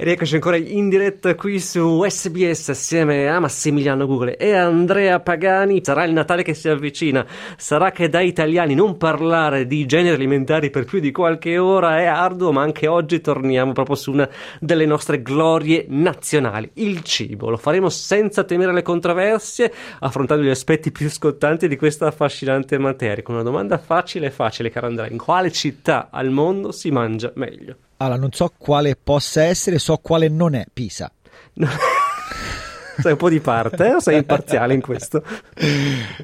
Ed eccoci ancora in diretta qui su SBS assieme a Massimiliano Google e Andrea Pagani. Sarà il Natale che si avvicina. Sarà che da italiani non parlare di generi alimentari per più di qualche ora è arduo, ma anche oggi torniamo proprio su una delle nostre glorie nazionali, il cibo. Lo faremo senza temere le controversie, affrontando gli aspetti più scottanti di questa affascinante materia. Con una domanda facile facile, caro Andrea. In quale città al mondo si mangia meglio? Allora, non so quale possa essere, so quale non è Pisa. sei un po' di parte eh? o sei imparziale in questo?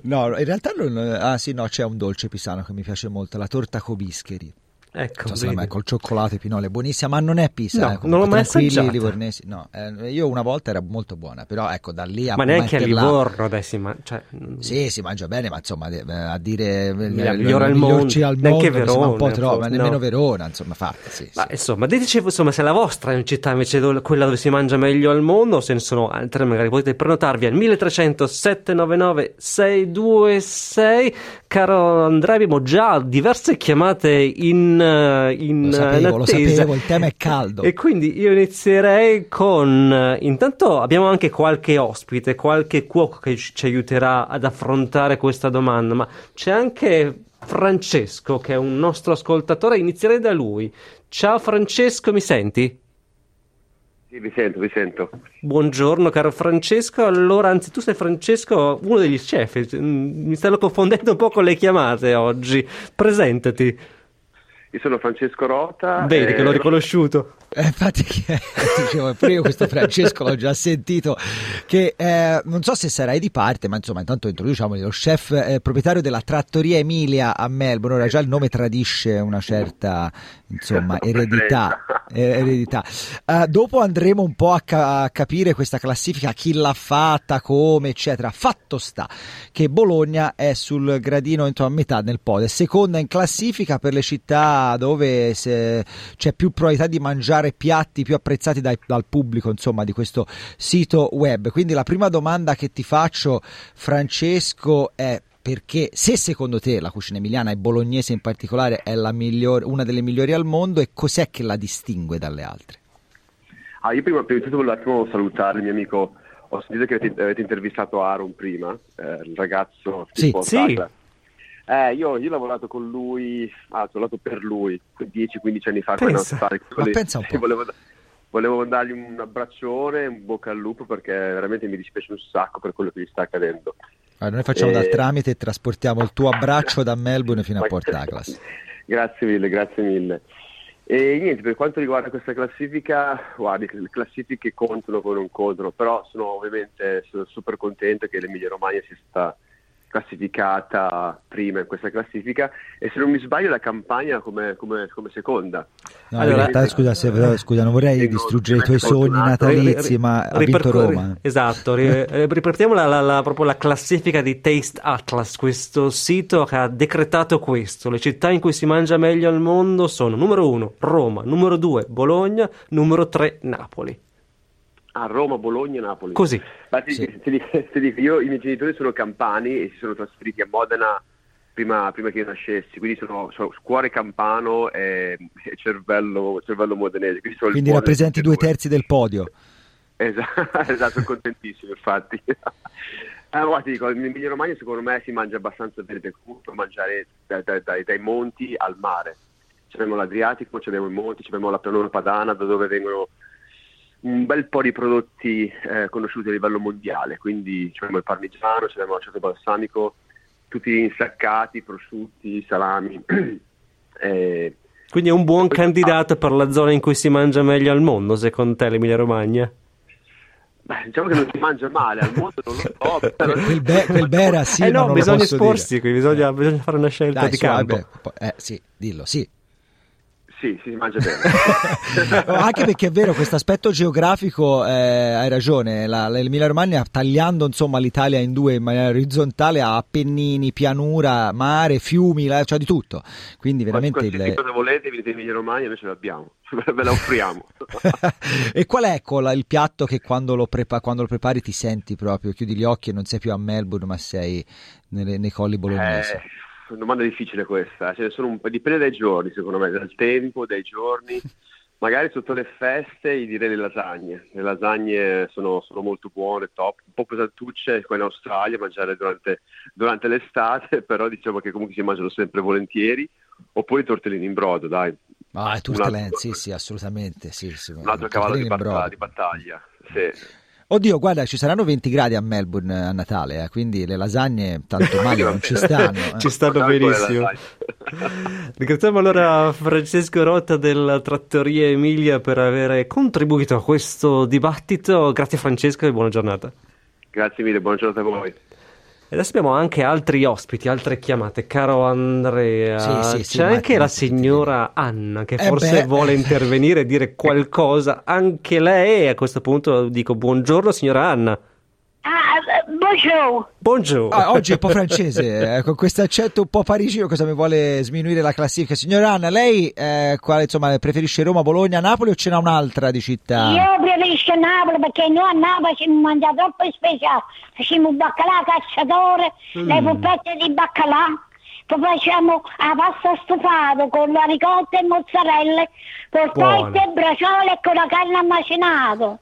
No, in realtà non... Ah sì, no, c'è un dolce pisano che mi piace molto, la torta Cobischeri. Ecco, cioè, me, col cioccolato e pinole è buonissima, ma non è Pisa. No, eh, non l'ho mai assaggiata. livornesi. No, eh, io una volta era molto buona, però ecco, da lì a Ma neanche a Livorno adesso ma, cioè... Sì, si mangia bene, ma insomma, a dire migliore al mondo, al mondo neanche Verona, un po' troppo, ma nemmeno no. Verona, insomma, fate, sì, ma sì. insomma, diteci insomma se la vostra è una città invece dove, quella dove si mangia meglio al mondo, o se ne sono altre, magari potete prenotarvi al 1300 799 626. Caro Andrea, abbiamo già diverse chiamate in, eh, in lo sapevo, lo sapevo, il tema è caldo. E quindi io inizierei con... Intanto abbiamo anche qualche ospite, qualche cuoco che ci aiuterà ad affrontare questa domanda, ma c'è anche Francesco che è un nostro ascoltatore, inizierei da lui. Ciao Francesco, mi senti? Sì, vi sento, vi sento. Buongiorno caro Francesco, allora anzi tu sei Francesco, uno degli chef, mi stanno confondendo un po' con le chiamate oggi, presentati. Io sono Francesco Rota. Vedi e... che l'ho riconosciuto. Eh, infatti, dicevo, pure io questo Francesco l'ho già sentito, che eh, non so se sarai di parte, ma insomma intanto introduciamo lo chef eh, proprietario della Trattoria Emilia a Melbourne, ora già il nome tradisce una certa insomma, eredità. eredità. Uh, dopo andremo un po' a, ca- a, capire questa classifica, chi l'ha fatta, come, eccetera. Fatto sta che Bologna è sul gradino insomma, a metà nel podio, seconda in classifica per le città dove c'è più probabilità di mangiare piatti più apprezzati dai, dal pubblico insomma, di questo sito web. Quindi la prima domanda che ti faccio, Francesco, è perché se secondo te la cucina emiliana e bolognese in particolare è migliore, una delle migliori al mondo e cos'è che la distingue dalle altre? Ah, io prima, prima di tutto volevo un attimo salutare il mio amico, ho sentito che avete, avete intervistato Aaron prima, eh, il ragazzo sì, sì. Eh, io, io, ho lavorato con lui, ah, ho lavorato per lui 10-15 anni fa. Pensa. Ma pensa un po'. Volevo, volevo dargli un abbraccione, un bocca al lupo perché veramente mi dispiace un sacco per quello che gli sta accadendo. Allora, noi facciamo e... dal tramite e trasportiamo il tuo abbraccio da Melbourne fino a Port Douglas. grazie mille, grazie mille. E niente, per quanto riguarda questa classifica, guardi, le classifiche contano o non contano, però sono ovviamente sono super contento che l'Emilia Romagna sia stata classificata prima in questa classifica e se non mi sbaglio la campagna come, come, come seconda. No, allora, in realtà scusa, se, però, scusa, non vorrei distruggere i tuoi sogni natalizi, ma ha vinto Roma. Esatto, ripetiamo la, la, la, proprio la classifica di Taste Atlas, questo sito che ha decretato questo. Le città in cui si mangia meglio al mondo sono numero uno Roma, numero due Bologna, numero tre Napoli a Roma, Bologna e Napoli. Così. Ma ti, sì. ti, ti, dico, io i miei genitori sono campani e si sono trasferiti a Modena prima, prima che io nascessi, quindi sono, sono cuore campano e, e cervello, cervello, modenese. Quindi, quindi rappresenti due terzi del podio. Esatto, esatto sono contentissimo infatti. Eh, guarda, dico, in Emilia Romagna secondo me si mangia abbastanza bene perché comunque mangiare dai, dai, dai, dai monti al mare. Abbiamo l'Adriatico, abbiamo i monti, abbiamo la pianura padana da dove vengono un bel po' di prodotti eh, conosciuti a livello mondiale, quindi abbiamo il parmigiano, abbiamo l'aceto balsamico, tutti insaccati, prosciutti, salami. eh, quindi è un buon candidato per la zona in cui si mangia meglio al mondo, secondo te, l'Emilia Romagna? Beh, diciamo che non si mangia male al mondo, non lo so. Però... quel, be- quel bera sì, eh no, bisogna esporsi qui, bisogna, bisogna, fare una scelta Dai, di su, campo. Vabbè, eh, sì, dillo, sì. Sì, si mangia bene. Anche perché è vero, questo aspetto geografico, eh, hai ragione, la, l'Emilia Romagna tagliando insomma l'Italia in due in maniera orizzontale ha Appennini, pianura, mare, fiumi, la, cioè di tutto. Quindi veramente... Qualsiasi il... cosa volete, venite in Emilia Romagna, noi ce l'abbiamo, ve la offriamo. e qual è ecco, il piatto che quando lo, prepa- quando lo, prepari ti senti proprio, chiudi gli occhi e non sei più a Melbourne ma sei nelle, nei colli bolognesi? Eh una domanda difficile questa, ce un, dipende dai giorni secondo me, dal tempo, dai giorni. Magari sotto le feste direi le lasagne. Le lasagne sono, sono molto buone, top, un po' pesantucce qua in Australia, mangiare durante, durante, l'estate, però diciamo che comunque si mangiano sempre volentieri. Oppure i tortellini in brodo, dai. Ah, tortellini, sì, sì, assolutamente. Sì, sì, un altro cavallo di, battaglia. Di battaglia sì. Oddio, guarda, ci saranno 20 gradi a Melbourne a Natale, eh, quindi le lasagne tanto male non ci stanno. Eh. Ci stanno benissimo. Ringraziamo allora Francesco Rotta della Trattoria Emilia per aver contribuito a questo dibattito. Grazie Francesco e buona giornata. Grazie mille, buona giornata a voi. E adesso abbiamo anche altri ospiti, altre chiamate. Caro Andrea, sì, sì, sì, c'è anche la signora Anna che eh forse beh. vuole intervenire e dire qualcosa. Anche lei, a questo punto dico buongiorno signora Anna. Bonjour. Bonjour. Ah, oggi è un po' francese, eh, con questo accento un po' parigino, cosa mi vuole sminuire la classifica? Signora Anna, lei eh, quale, insomma, preferisce Roma, Bologna, Napoli o ce n'ha un'altra di città? Io preferisco Napoli perché noi a Napoli ci mangiamo troppo speciale. Facciamo un baccalà cacciatore, mm. le puppette di baccalà. Poi facciamo la pasta stufata con la ricotta e mozzarella, polpette e braciole con la carne macinata.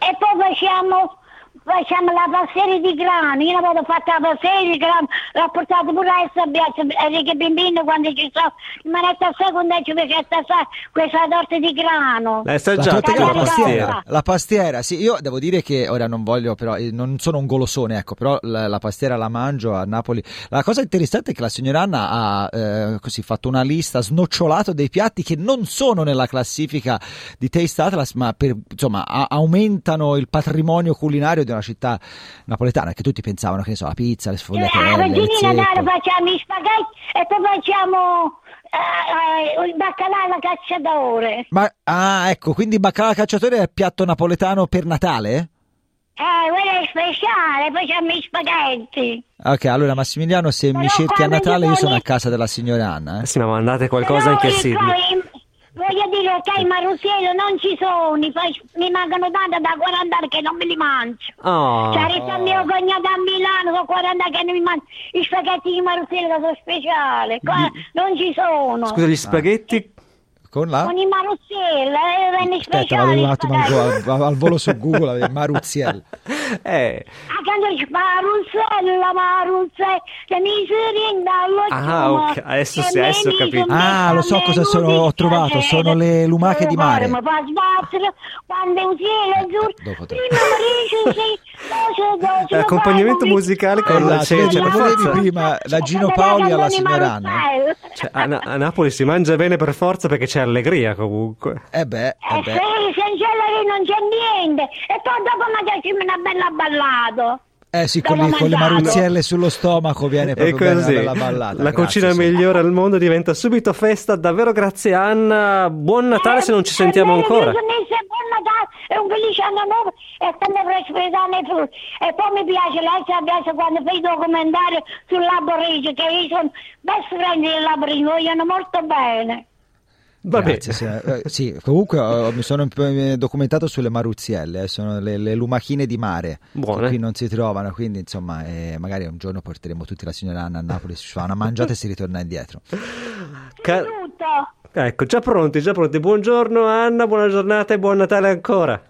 E poi facciamo facciamo la pastiera di grano, io avevo fatto la pastiera di grano, l'ho portato pure a Sabbiazza, Enrico Bimbino quando ci sono, in manetta seconda ci fece questa torta di grano. L'hai assaggiata la, la, pastiera? La pastiera, sì, io devo dire che ora non voglio però, eh, non sono un golosone, ecco, però la, la pastiera la mangio a Napoli. La cosa interessante è che la signora Anna ha eh, così fatto una lista, snocciolato dei piatti che non sono nella classifica di Taste Atlas, ma per, insomma a, aumentano il patrimonio culinario di una città napoletana, che tutti pensavano che ne so, la pizza, le sfogliatelle, eh, il Natale facciamo i spaghetti e poi facciamo eh, eh, il baccalà alla cacciatore. Ma, ah, ecco, quindi il baccalà alla cacciatore è il piatto napoletano per Natale? Eh, quello è speciale, poi facciamo i spaghetti. Ok, allora Massimiliano, se Però mi cerchi a Natale io sono a casa della signora Anna. Eh? Sì, ma mandate qualcosa anche a Sydney. Dire che i marrusieri non ci sono, mi mancano tanto da 40 anni che non me li mangio. Oh. Cioè, resta mio cognato a Milano, sono 40 anni che non mi mangio. I spaghetti di marrusieri sono speciali, qua non ci sono. Scusa, gli spaghetti con la? Con i Maruzziel, eh, venne speciale. un attimo al, al, volo su Google, Maruzziel. eh. Ah, Maruzzella, Maruzzella, Ah, ok, adesso, sì, adesso ho capito. Ah, lo so cosa sono, ho trovato, sono le lumache di mare. Ma fa sbattere, quando un cielo azzurro, prima L'accompagnamento musicale con la per forza. prima da Gino Paoli alla signora Anna. Cioè, a, a Napoli si mangia bene per forza perché c'è allegria comunque. Eh beh, eh, eh beh. Sì, senza allegria non c'è niente. E poi dopo magari una bella ballata. Eh sì, con, le, con le maruzzielle sullo stomaco viene proprio così, bella ballata. La grazie, cucina sì. migliore al mondo diventa subito festa. Davvero grazie Anna. Buon Natale eh, se non ci sentiamo ancora. Buon Natale e un felice anno nuovo e tante prosperità nei frutti. E poi mi piace lei adesso quando fai i documentari sul Laborigio, che io sono best friend del Laborigio, vogliono molto bene. Vabbè. Grazie, sì, eh, sì, comunque uh, mi sono documentato sulle maruzzielle, eh, sono le, le, lumachine di mare Buone. che qui non si trovano, quindi insomma eh, magari un giorno porteremo tutti la signora Anna a Napoli, si fa una mangiata e si ritorna indietro. Ca- ecco, già pronti, già pronti. Buongiorno Anna, buona giornata e buon Natale ancora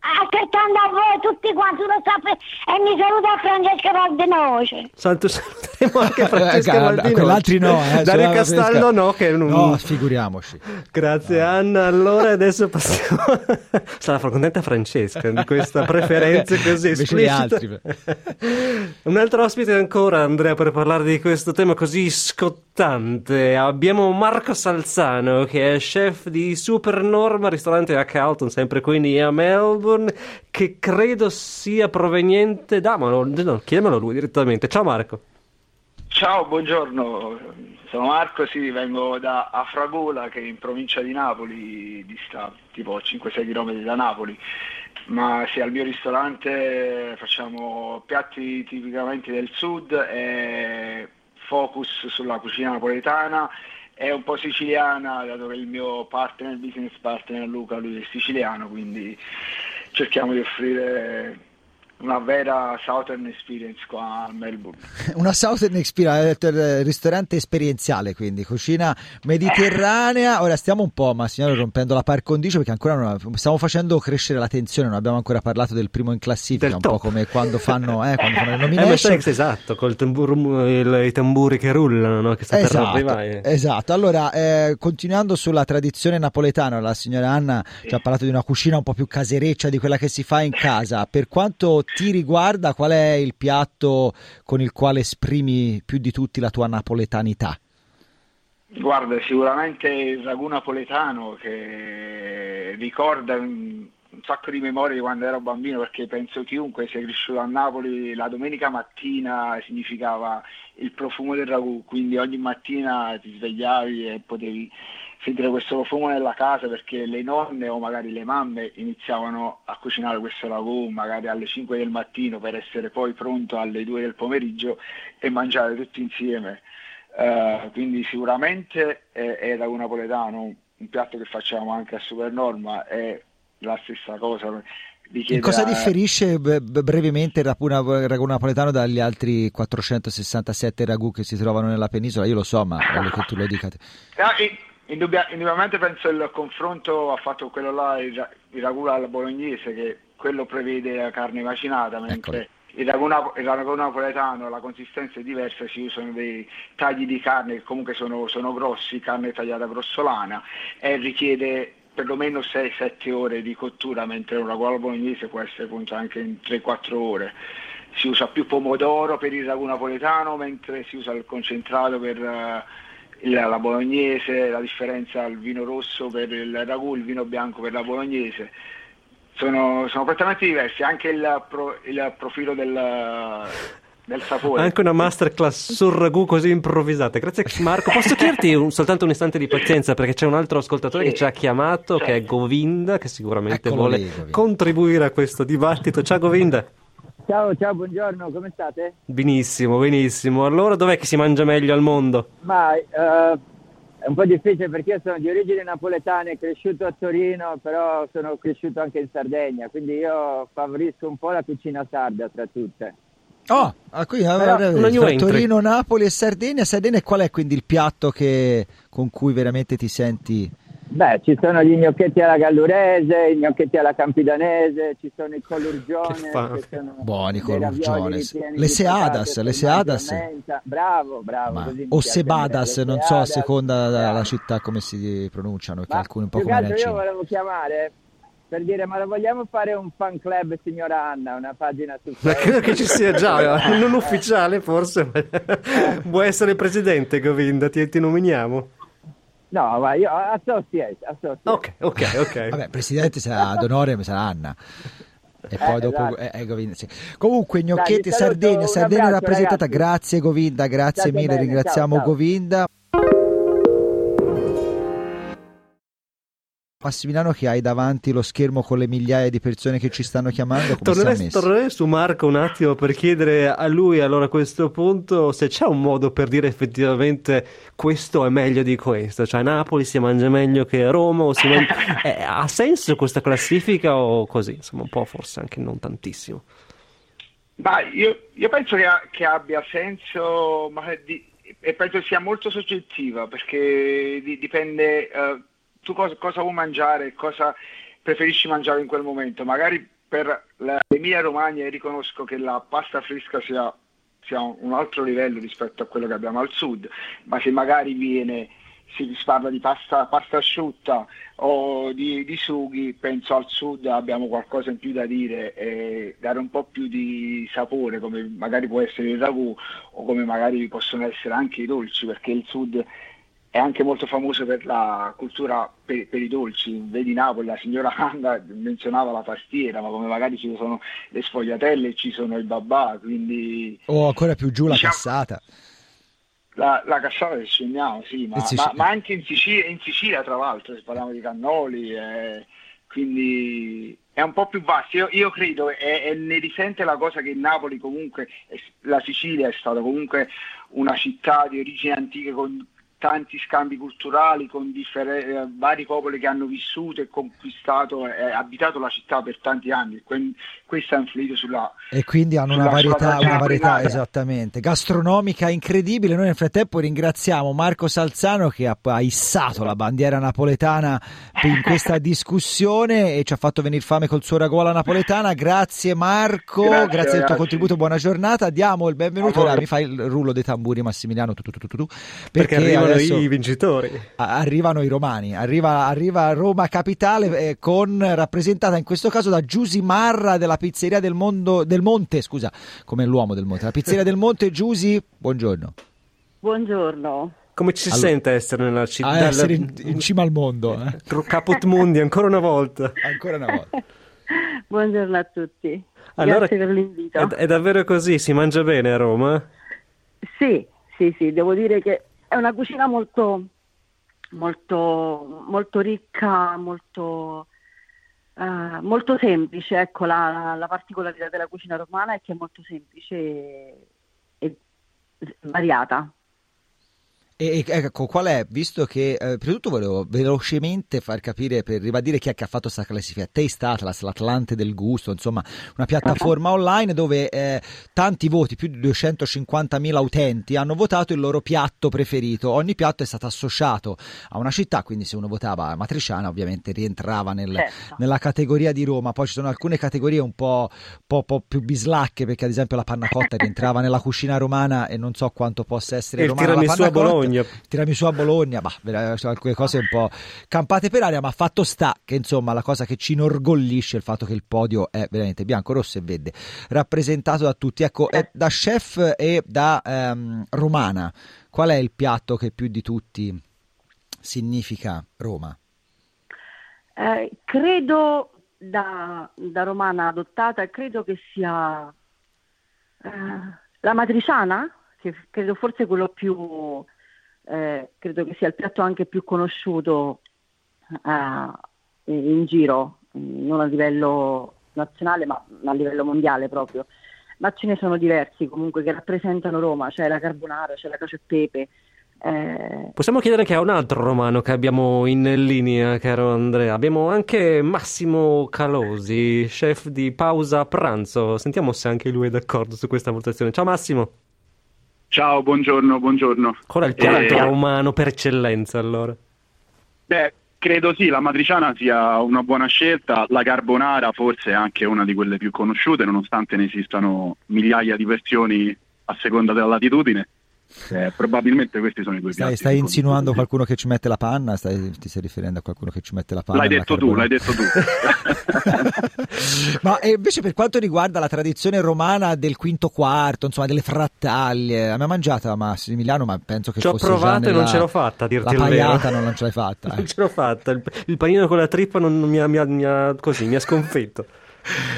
aspettando a voi tutti quanti lo sapete e mi saluta Francesca Valdenoce. Santo saluteremo anche Francesca eh, Valdenoce. quell'altri no eh, Dario Castaldo no che non... no figuriamoci. Grazie no. Anna. Allora adesso passiamo sarà contenta Francesca di questa preferenza così esplicita. un altro ospite ancora Andrea per parlare di questo tema così scottante. Abbiamo Marco Salzano che è chef di Super Norma ristorante a Carlton sempre qui a Melbourne Melbourne che credo sia proveniente da... Ma no, no, chiedemelo lui direttamente. Ciao Marco. Ciao, buongiorno, sono Marco, sì, vengo da Afragola che è in provincia di Napoli, dista tipo 5-6 km da Napoli, ma sì, al mio ristorante facciamo piatti tipicamente del sud e focus sulla cucina napoletana è un po' siciliana, dato che il mio partner, business partner Luca, lui è siciliano, quindi cerchiamo di offrire una vera Southern Experience qua a Melbourne. Una Southern Experience, eh, ristorante esperienziale quindi, cucina mediterranea. Ora stiamo un po', ma signore, rompendo la par condicio perché ancora non, stiamo facendo crescere la tensione, non abbiamo ancora parlato del primo in classifica, un po' come quando fanno, eh, quando fanno le Eh, nomination. MSX, esatto, col tamburo, il- i tamburi che rullano, no? che sta Esatto, arrivare. esatto. Allora, eh, continuando sulla tradizione napoletana, la signora Anna ci ha parlato di una cucina un po' più casereccia di quella che si fa in casa. Per quanto ti riguarda, qual è il piatto con il quale esprimi più di tutti la tua napoletanità? Guarda, sicuramente il ragù napoletano che ricorda sacco di memorie di quando ero bambino perché penso chiunque sia cresciuto a Napoli la domenica mattina significava il profumo del ragù, quindi ogni mattina ti svegliavi e potevi sentire questo profumo nella casa perché le nonne o magari le mamme iniziavano a cucinare questo ragù magari alle 5 del mattino per essere poi pronto alle 2 del pomeriggio e mangiare tutti insieme. Eh, quindi sicuramente è, è ragù napoletano, un piatto che facciamo anche a Supernorma, è la stessa cosa. In cosa differisce brevemente il ragù napoletano dagli altri 467 ragù che si trovano nella penisola? Io lo so, ma voglio che tu lo dica. in- indubbia- indubbiamente penso il confronto ha fatto quello là, il, ra- il ragù alla bolognese, che quello prevede la carne macinata, mentre il ragù, il ragù napoletano la consistenza è diversa, si usano dei tagli di carne che comunque sono, sono grossi, carne tagliata grossolana e richiede perlomeno 6-7 ore di cottura, mentre un ragù alla bolognese può essere appunto anche in 3-4 ore. Si usa più pomodoro per il ragù napoletano, mentre si usa il concentrato per eh, il- la bolognese, la differenza il vino rosso per il ragù, il vino bianco per la bolognese. Sono, sono completamente diversi, anche il, pro- il profilo del, del sapore. Anche una masterclass sul ragù così improvvisata. Grazie Marco. Posso chiederti un- soltanto un istante di pazienza perché c'è un altro ascoltatore Sì. che ci ha chiamato, che è. Govinda, che sicuramente Eccolo vuole lì, contribuire a questo dibattito. Ciao Govinda. Ciao, ciao, buongiorno, come state? Benissimo, benissimo. Allora dov'è che si mangia meglio al mondo? Ma eh, è un po' difficile perché io sono di origine napoletana, cresciuto a Torino, però sono cresciuto anche in Sardegna, quindi io favorisco un po' la cucina sarda tra tutte. Oh, ah, qui tra entry. Torino, Napoli e Sardegna. Sardegna, qual è quindi il piatto che- con cui veramente ti senti? Beh, ci sono gli gnocchetti alla gallurese, i gnocchetti alla campidanese, ci sono i colurgione, Che fa- che Buoni pieni Le seadas, le seadas. Bravo, bravo. Ma- o sebadas, non so a seconda della città come si pronunciano, che Ma alcuni un po' come le altro io volevo chiamare per dire ma lo vogliamo fare un fan club signora Anna, una pagina su Ma credo che ci sia già, Facebook? non ufficiale forse, ma vuoi essere presidente Govinda, ti, ti nominiamo. No, ma io associate, associate. Ok, ok, ok. Vabbè, presidente sarà d'onore, sarà Anna. E poi Eh, dopo esatto. eh, eh, Govinda, sì. Comunque gnocchetti Sardegna, Sardegna abbraccio, rappresentata, ragazzi. grazie Govinda, grazie State mille, bene, ringraziamo ciao, ciao. Govinda. Massimiliano che hai davanti lo schermo con le migliaia di persone che ci stanno chiamando, come Tornerei, tornerei su Marco un attimo per chiedere a lui allora a questo punto se c'è un modo per dire effettivamente questo è meglio di questo, cioè a Napoli si mangia meglio che a Roma o si mangia... Eh, ha senso questa classifica o così? Insomma un po' forse anche non tantissimo. Ma io, io penso che, ha- che abbia senso ma di- e penso sia molto soggettiva perché di- dipende eh, tu cosa, cosa vuoi mangiare, cosa preferisci mangiare in quel momento. Magari per l'Emilia Romagna io riconosco che la pasta fresca sia, sia un altro livello rispetto a quello che abbiamo al sud, ma se magari viene si parla di pasta, pasta asciutta o di, di sughi, penso al sud abbiamo qualcosa in più da dire e dare un po' più di sapore, come magari può essere il ragù o come magari possono essere anche i dolci, perché il sud è anche molto famoso per la cultura per, per i dolci. Vedi Napoli, la signora Anna menzionava la pastiera, ma come magari ci sono le sfogliatelle, ci sono i babà, quindi O ancora più giù la Diciamo- cassata. La, la cassola del Sugnao, sì, ma, ma, ma, anche in Sicilia, in Sicilia, tra l'altro, se parliamo di cannoli, eh, quindi è un po' più vasto. Io, io credo e, ne risente la cosa che Napoli comunque, la Sicilia è stata comunque una città di origini antiche con tanti scambi culturali con differ- eh, vari popoli che hanno vissuto e conquistato e abitato la città per tanti anni. Que- questo ha influito sulla e quindi hanno una varietà, una varietà esattamente gastronomica incredibile. Noi nel frattempo ringraziamo Marco Salzano che ha, ha issato la bandiera napoletana in questa discussione e ci ha fatto venire fame col suo ragola napoletana. Grazie Marco, grazie, grazie del tuo contributo, buona giornata. Diamo il benvenuto. Ora mi fai il rullo dei tamburi Massimiliano tu, tu, tu, perché, perché arrivano i vincitori. Arrivano i romani, arriva, arriva Roma Capitale eh, con rappresentata in questo caso da Giusy Marra della pizzeria del, mondo, del Monte, scusa, come l'uomo del Monte, la pizzeria del Monte, Giusy, buongiorno. Buongiorno. Come ci si allora, sente essere nella città? Ah, essere in, in, cima al mondo. Eh? Caput Mundi, ancora una volta. ancora una volta. Buongiorno a tutti. Allora, Grazie per l'invito. È, è, davvero così? Si mangia bene a Roma? Sì, sì, sì, devo dire che è una cucina molto, molto, molto ricca, molto Uh, molto semplice, ecco la, la, particolarità della cucina romana è che è molto semplice e, e variata. E, ecco, qual è, visto che eh, prima di tutto volevo velocemente far capire, per ribadire chi è che ha fatto questa classifica, Taste Atlas, l'Atlante del gusto, insomma, una piattaforma online dove eh, tanti voti, più di 250.000 utenti hanno votato il loro piatto preferito. Ogni piatto è stato associato a una città, quindi se uno votava Matriciana ovviamente rientrava nel, certo. nella categoria di Roma. Poi ci sono alcune categorie un po', po', po', più bislacche, perché ad esempio la panna cotta rientrava nella cucina romana e non so quanto possa essere e romana. Il tiramisù a Bologna. Bologna. Tiramisù a Bologna, bah, alcune cose un po' campate per aria, ma fatto sta che insomma la cosa che ci inorgoglisce è il fatto che il podio è veramente bianco, rosso e verde, rappresentato da tutti. Ecco, da chef e da ehm, romana, qual è il piatto che più di tutti significa Roma? Eh, credo da, da, romana adottata, credo che sia eh, la matriciana, che credo forse quello più eh, credo che sia il piatto anche più conosciuto eh, in giro, non a livello nazionale ma a livello mondiale proprio. Ma ce ne sono diversi comunque che rappresentano Roma, c'è la carbonara, c'è la cacio e pepe. Eh... Possiamo chiedere anche a un altro romano che abbiamo in linea, caro Andrea. Abbiamo anche Massimo Calosi, chef di Pausa Pranzo. Sentiamo se anche lui è d'accordo su questa votazione. Ciao Massimo. Ciao, buongiorno, buongiorno. Qual è il piatto eh, romano per eccellenza allora? Beh, credo sì, la matriciana sia una buona scelta, la carbonara forse è anche una di quelle più conosciute, nonostante ne esistano migliaia di versioni a seconda della latitudine. Eh, probabilmente questi sono i due stai, piatti. Stai insinuando qualcuno che ci mette la panna? Stai, ti stai riferendo a qualcuno che ci mette la panna? L'hai detto tu, l'hai detto tu. ma invece per quanto riguarda la tradizione romana del quinto quarto, insomma delle frattaglie, la mia mangiata Massimiliano, ma penso che ci ho provato e non ce l'ho fatta, a dirti la vero. non, non ce l'hai fatta. non ce l'ho fatta, il, il panino con la trippa non, mi, ha, mi, ha, mi, ha, così, mi ha sconfitto.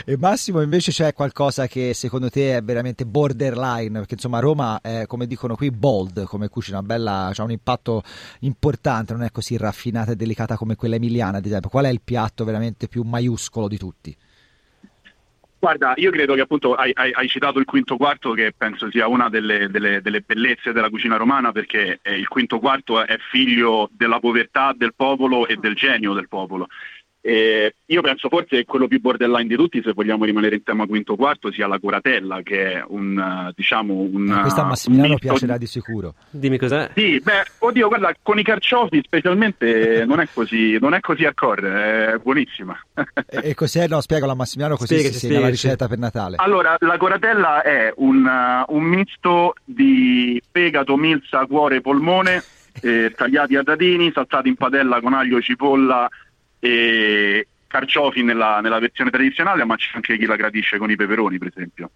E Massimo, invece c'è qualcosa che secondo te è veramente borderline? Perché insomma Roma è, come dicono qui, bold come cucina, bella, ha un impatto importante, non è così raffinata e delicata come quella emiliana, ad esempio. Qual è il piatto veramente più maiuscolo di tutti? Guarda, io credo che appunto hai, hai, hai, citato il quinto quarto che penso sia una delle, delle, delle bellezze della cucina romana perché eh, il quinto quarto è figlio della povertà del popolo e del genio del popolo. Eh, io penso forse che quello più borderline di tutti, se vogliamo rimanere in tema quinto quarto, sia la curatella, che è un diciamo un. Eh, questa a Massimiliano piacerà di sicuro. Dimmi cos'è. Sì, beh, oddio, guarda, con i carciofi specialmente non è così, non è così a correre, è buonissima. e, e cos'è? No, spiegalo a Massimiliano così spiegaci, si segna la ricetta per Natale. Allora, la curatella è un, uh, un misto di fegato, milza, cuore e polmone, eh, tagliati a dadini, saltati in padella con aglio, cipolla e carciofi nella, nella, versione tradizionale, ma c'è anche chi la gradisce con i peperoni, per esempio.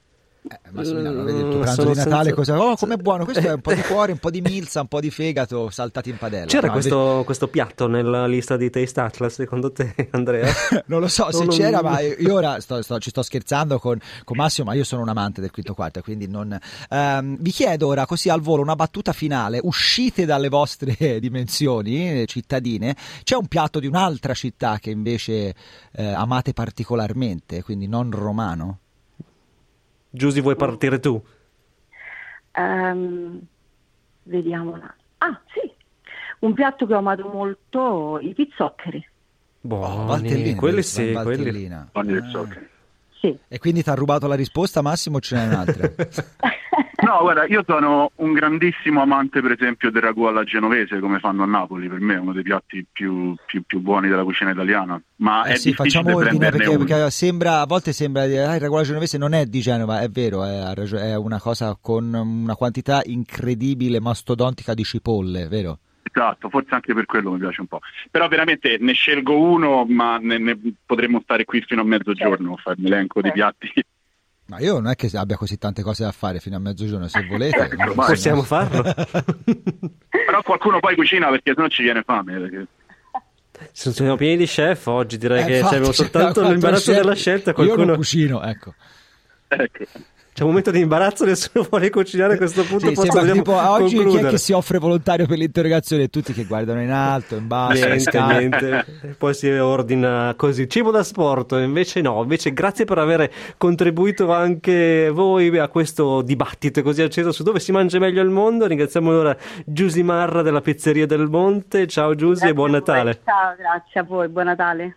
Eh, Massimiliano, vedi il tuo Mm, pranzo di Natale, senza- cosa... oh com'è buono, questo è un po' di cuore, un po' di milza, un po' di fegato saltati in padella. C'era No, questo, questo piatto nella lista di Taste Atlas, secondo te, Andrea? Non lo so se Non- c'era, ma io ora sto- sto- ci sto scherzando con, con Massimo, ma io sono un amante del quinto quarto, quindi non... Ehm, vi chiedo ora così al volo una battuta finale, uscite dalle vostre dimensioni eh, cittadine, c'è un piatto di un'altra città che invece eh, amate particolarmente, quindi non romano? Giusy, vuoi partire tu? Ehm, vediamola. Ah, sì. Un piatto che ho amato molto, i pizzoccheri. Buoni, Valtellina, quelli sì, quelli. Ogni Ah. Sì. E quindi ti ha rubato la risposta Massimo o ce n'è un'altra? No, guarda, io sono un grandissimo amante, per esempio, del ragù alla genovese, come fanno a Napoli. Per me è uno dei piatti più, più- più buoni della cucina italiana. Ma Eh è sì, difficile facciamo ordine perché, perché sembra, a volte sembra dire ah, il ragù alla genovese non è di Genova, è vero, è, è una cosa con una quantità incredibile, mastodontica di cipolle, vero? Esatto, forse anche per quello mi piace un po'. Però veramente ne scelgo uno, ma ne, ne potremmo stare qui fino a mezzogiorno a fare un elenco di piatti. Ma io non è che abbia così tante cose da fare fino a mezzogiorno, se volete. So. Possiamo farlo? Però qualcuno poi cucina perché sennò ci viene fame. perché- Se siamo pieni di chef oggi, direi Eh, che infatti, abbiamo c'è soltanto l'imbarazzo della scelta. Io non Qualcuno... cucino, ecco. Ecco. C'è un momento di imbarazzo, nessuno vuole cucinare a questo punto. Sì, dobbiamo tipo, oggi chi è che si offre volontario per l'interrogazione? Tutti che guardano in alto, in basso, in Niente, scala. niente. E Poi si ordina così. Cibo da sport, invece no. Invece grazie per aver contribuito anche voi a questo dibattito così acceso su dove si mangia meglio al mondo. Ringraziamo allora Giusy Marra della Pizzeria del Monte. Ciao Giusy e buon. Natale. Ciao, grazie a voi, buon Natale.